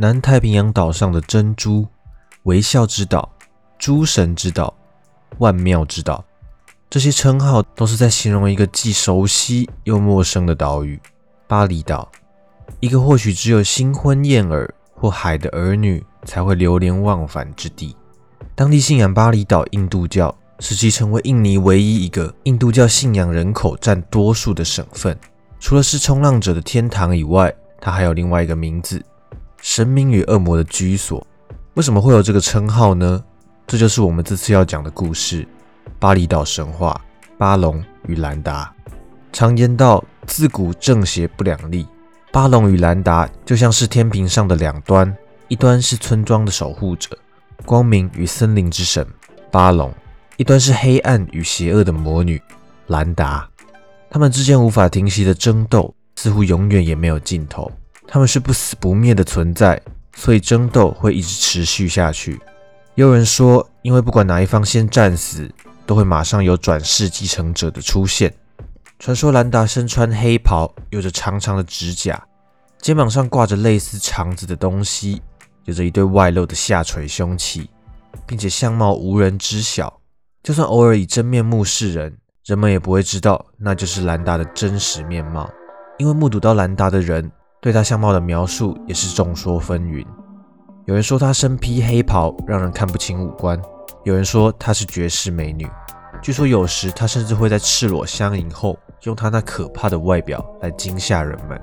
南太平洋岛上的珍珠、微笑之岛、诸神之岛、万妙之岛，这些称号都是在形容一个既熟悉又陌生的岛屿——巴厘岛，一个或许只有新婚燕尔或海的儿女才会流连忘返之地。当地信仰巴厘岛印度教。使其成为印尼唯一一个印度教信仰人口占多数的省份。除了是冲浪者的天堂以外，它还有另外一个名字——神明与恶魔的居所。为什么会有这个称号呢？这就是我们这次要讲的故事——巴厘岛神话——巴隆与兰达。常言道，自古正邪不两立。巴隆与兰达就像是天平上的两端，一端是村庄的守护者，光明与森林之神巴隆。一端是黑暗与邪恶的魔女兰达，他们之间无法停息的争斗，似乎永远也没有尽头。他们是不死不灭的存在，所以争斗会一直持续下去。也有人说，因为不管哪一方先战死，都会马上有转世继承者的出现。传说兰达身穿黑袍，有着长长的指甲，肩膀上挂着类似肠子的东西，有着一对外露的下垂凶器，并且相貌无人知晓。就算偶尔以真面目示人，人们也不会知道那就是兰达的真实面貌。因为目睹到兰达的人，对她相貌的描述也是众说纷纭。有人说她身披黑袍，让人看不清五官；有人说她是绝世美女。据说有时她甚至会在赤裸相迎后，用她那可怕的外表来惊吓人们。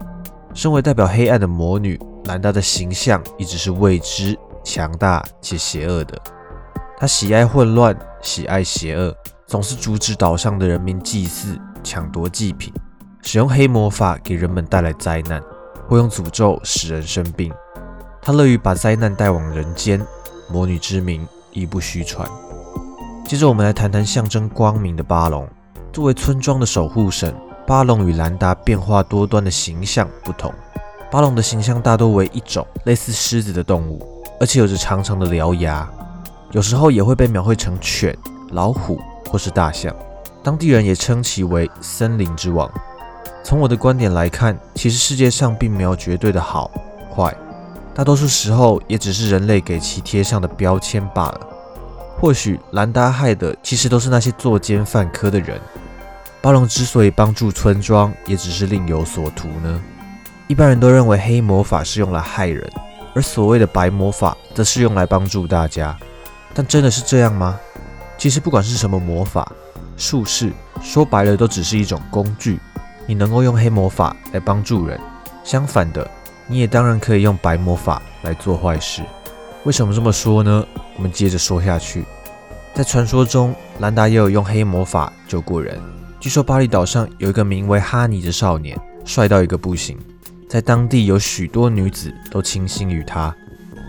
身为代表黑暗的魔女，兰达的形象一直是未知、强大且邪恶的。她喜爱混乱，喜爱邪恶，总是阻止岛上的人民祭祀、抢夺祭品，使用黑魔法给人们带来灾难，或用诅咒使人生病。她乐于把灾难带往人间，魔女之名亦不虚传。接着，我们来谈谈象征光明的巴龙。作为村庄的守护神，巴龙与兰达变化多端的形象不同。巴龙的形象大多为一种类似狮子的动物，而且有着长长的獠牙。有时候也会被描绘成犬、老虎或是大象，当地人也称其为森林之王。从我的观点来看，其实世界上并没有绝对的好坏，大多数时候也只是人类给其贴上的标签罢了。或许兰达害的其实都是那些作奸犯科的人。巴龙之所以帮助村庄，也只是另有所图呢。一般人都认为黑魔法是用来害人，而所谓的白魔法则是用来帮助大家。但真的是这样吗？其实不管是什么魔法、术士，说白了都只是一种工具。你能够用黑魔法来帮助人，相反的，你也当然可以用白魔法来做坏事。为什么这么说呢？我们接着说下去。在传说中，兰达也有用黑魔法救过人。据说巴厘岛上有一个名为哈尼的少年，帅到一个不行，在当地有许多女子都倾心于他。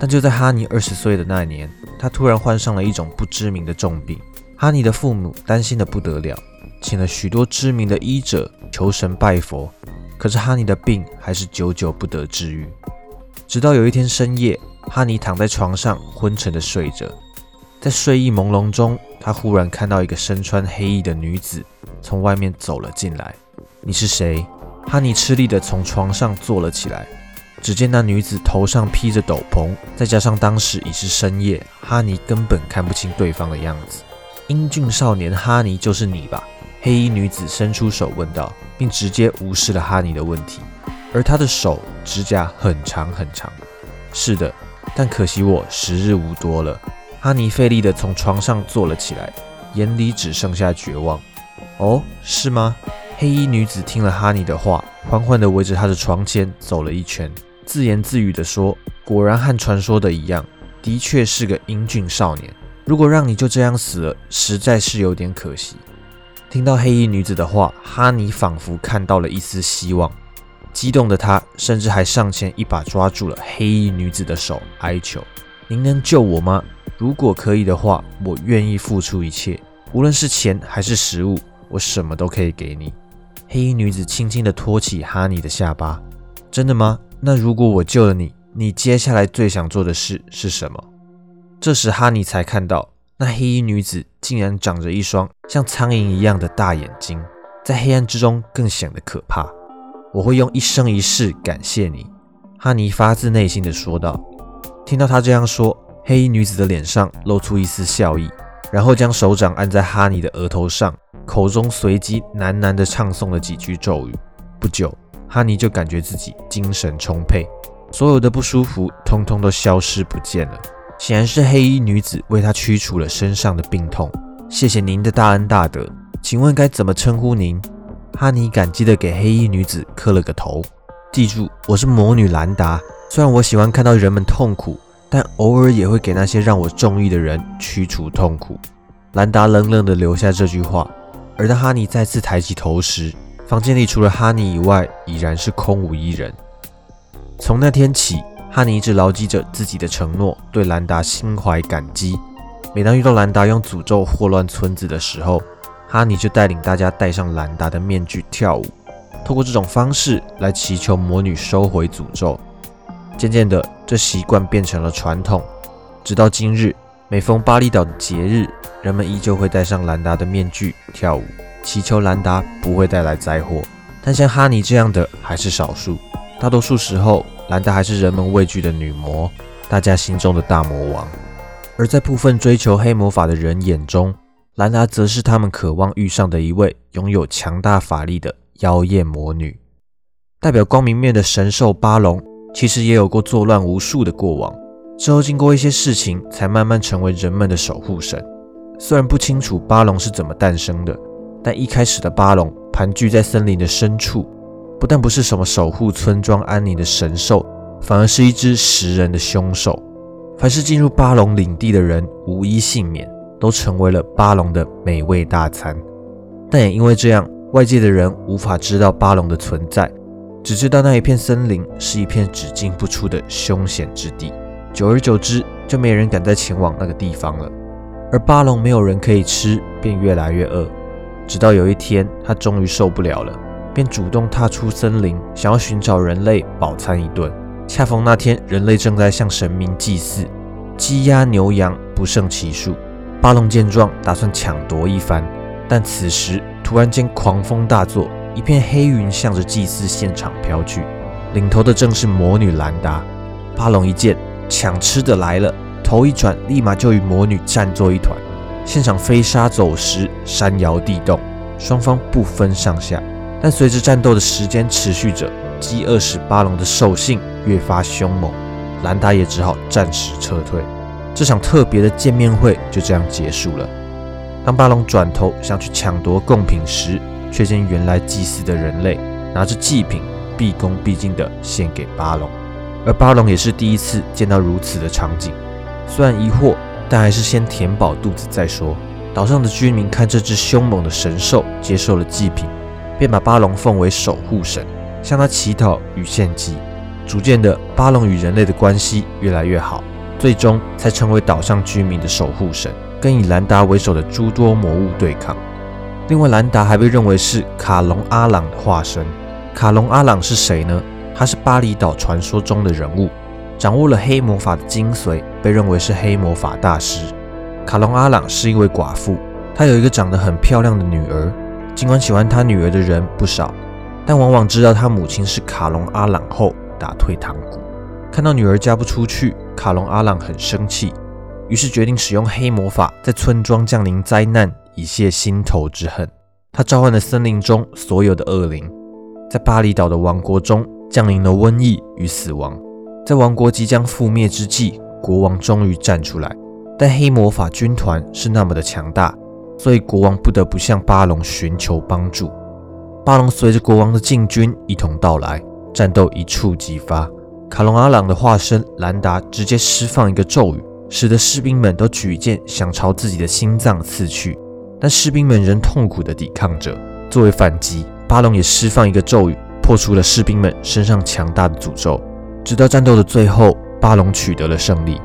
但就在哈尼二十岁的那年。他突然患上了一种不知名的重病，哈尼的父母担心的不得了，请了许多知名的医者求神拜佛，可是哈尼的病还是久久不得治愈。直到有一天深夜，哈尼躺在床上昏沉的睡着，在睡意朦胧中，他忽然看到一个身穿黑衣的女子从外面走了进来。你是谁？哈尼吃力地从床上坐了起来。只见那女子头上披着斗篷，再加上当时已是深夜，哈尼根本看不清对方的样子。英俊少年哈尼，就是你吧？黑衣女子伸出手问道，并直接无视了哈尼的问题。而她的手指甲很长很长。是的，但可惜我时日无多了。哈尼费力地从床上坐了起来，眼里只剩下绝望。哦，是吗？黑衣女子听了哈尼的话，缓缓地围着他的床前走了一圈。自言自语地说：“果然和传说的一样，的确是个英俊少年。如果让你就这样死了，实在是有点可惜。”听到黑衣女子的话，哈尼仿佛看到了一丝希望，激动的他甚至还上前一把抓住了黑衣女子的手，哀求：“您能救我吗？如果可以的话，我愿意付出一切，无论是钱还是食物，我什么都可以给你。”黑衣女子轻轻地托起哈尼的下巴：“真的吗？”那如果我救了你，你接下来最想做的事是什么？这时哈尼才看到，那黑衣女子竟然长着一双像苍蝇一样的大眼睛，在黑暗之中更显得可怕。我会用一生一世感谢你，哈尼发自内心的说道。听到他这样说，黑衣女子的脸上露出一丝笑意，然后将手掌按在哈尼的额头上，口中随即喃喃地唱诵了几句咒语。不久，哈尼就感觉自己精神充沛，所有的不舒服通通都消失不见了。显然是黑衣女子为他驱除了身上的病痛。谢谢您的大恩大德，请问该怎么称呼您？哈尼感激地给黑衣女子磕了个头。记住，我是魔女兰达。虽然我喜欢看到人们痛苦，但偶尔也会给那些让我中意的人驱除痛苦。兰达冷冷地留下这句话，而当哈尼再次抬起头时，房间里除了哈尼以外，已然是空无一人。从那天起，哈尼一直牢记着自己的承诺，对兰达心怀感激。每当遇到兰达用诅咒祸乱村子的时候，哈尼就带领大家戴上兰达的面具跳舞，透过这种方式来祈求魔女收回诅咒。渐渐的，这习惯变成了传统。直到今日，每逢巴厘岛的节日，人们依旧会戴上兰达的面具跳舞，祈求兰达不会带来灾祸。但像哈尼这样的还是少数。大多数时候，兰达还是人们畏惧的女魔，大家心中的大魔王。而在部分追求黑魔法的人眼中，兰达则是他们渴望遇上的一位拥有强大法力的妖艳魔女。代表光明面的神兽巴龙。其实也有过作乱无数的过往，之后经过一些事情，才慢慢成为人们的守护神。虽然不清楚巴龙是怎么诞生的，但一开始的巴龙盘踞在森林的深处，不但不是什么守护村庄安宁的神兽，反而是一只食人的凶兽。凡是进入巴龙领地的人，无一幸免，都成为了巴龙的美味大餐。但也因为这样，外界的人无法知道巴龙的存在。只知道那一片森林是一片只进不出的凶险之地，久而久之，就没人敢再前往那个地方了。而巴龙没有人可以吃，便越来越饿。直到有一天，他终于受不了了，便主动踏出森林，想要寻找人类饱餐一顿。恰逢那天，人类正在向神明祭祀，鸡鸭牛羊不胜其数。巴龙见状，打算抢夺一番，但此时突然间狂风大作。一片黑云向着祭祀现场飘去，领头的正是魔女兰达。巴龙一见抢吃的来了，头一转，立马就与魔女战作一团。现场飞沙走石，山摇地动，双方不分上下。但随着战斗的时间持续着，饥饿使巴龙的兽性越发凶猛，兰达也只好暂时撤退。这场特别的见面会就这样结束了。当巴龙转头想去抢夺贡品时，却见原来祭祀的人类拿着祭品，毕恭毕敬地献给巴龙，而巴龙也是第一次见到如此的场景，虽然疑惑，但还是先填饱肚子再说。岛上的居民看这只凶猛的神兽接受了祭品，便把巴龙奉为守护神，向他乞讨与献祭。逐渐的，巴龙与人类的关系越来越好，最终才成为岛上居民的守护神，跟以兰达为首的诸多魔物对抗。另外，兰达还被认为是卡隆阿朗的化身。卡隆阿朗是谁呢？他是巴厘岛传说中的人物，掌握了黑魔法的精髓，被认为是黑魔法大师。卡隆阿朗是一位寡妇，她有一个长得很漂亮的女儿。尽管喜欢他女儿的人不少，但往往知道他母亲是卡隆阿朗后打退堂鼓。看到女儿嫁不出去，卡隆阿朗很生气，于是决定使用黑魔法，在村庄降临灾难。以泄心头之恨，他召唤了森林中所有的恶灵，在巴厘岛的王国中降临了瘟疫与死亡。在王国即将覆灭之际，国王终于站出来，但黑魔法军团是那么的强大，所以国王不得不向巴龙寻求帮助。巴龙随着国王的禁军一同到来，战斗一触即发。卡隆阿朗的化身兰达直接释放一个咒语，使得士兵们都举剑想朝自己的心脏刺去。但士兵们仍痛苦地抵抗着。作为反击，巴龙也释放一个咒语，破除了士兵们身上强大的诅咒。直到战斗的最后，巴龙取得了胜利，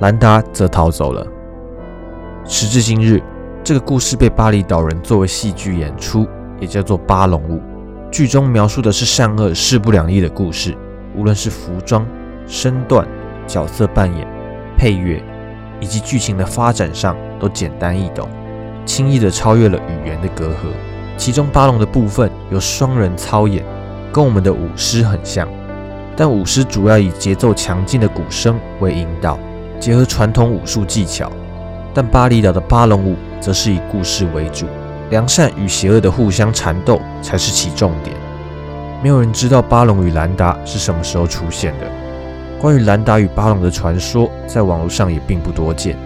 兰达则逃走了。时至今日，这个故事被巴厘岛人作为戏剧演出，也叫做巴龙舞。剧中描述的是善恶势不两立的故事，无论是服装、身段、角色扮演、配乐，以及剧情的发展上，都简单易懂。轻易地超越了语言的隔阂。其中巴龙的部分有双人操演，跟我们的舞狮很像，但但舞狮主要以节奏强劲的鼓声为引导，结合传统武术技巧。但巴厘岛的巴龙舞则是以故事为主，良善与邪恶的互相缠斗才是其重点。没有人知道巴龙与兰达是什么时候出现的。关于兰达与巴龙的传说，在网络上也并不多见。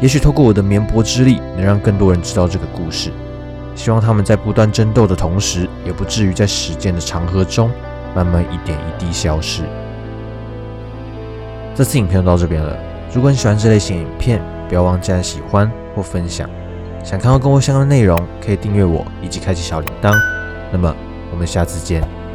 也许透过我的绵薄之力，能让更多人知道这个故事。希望他们在不断争斗的同时，也不至于在时间的长河中，慢慢一点一滴消失。这次影片就到这边了。如果你喜欢这类型影片，不要忘记按喜欢或分享。想看到更多相关的内容，可以订阅我以及开启小铃铛。那么，我们下次见。